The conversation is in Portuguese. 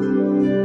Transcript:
Música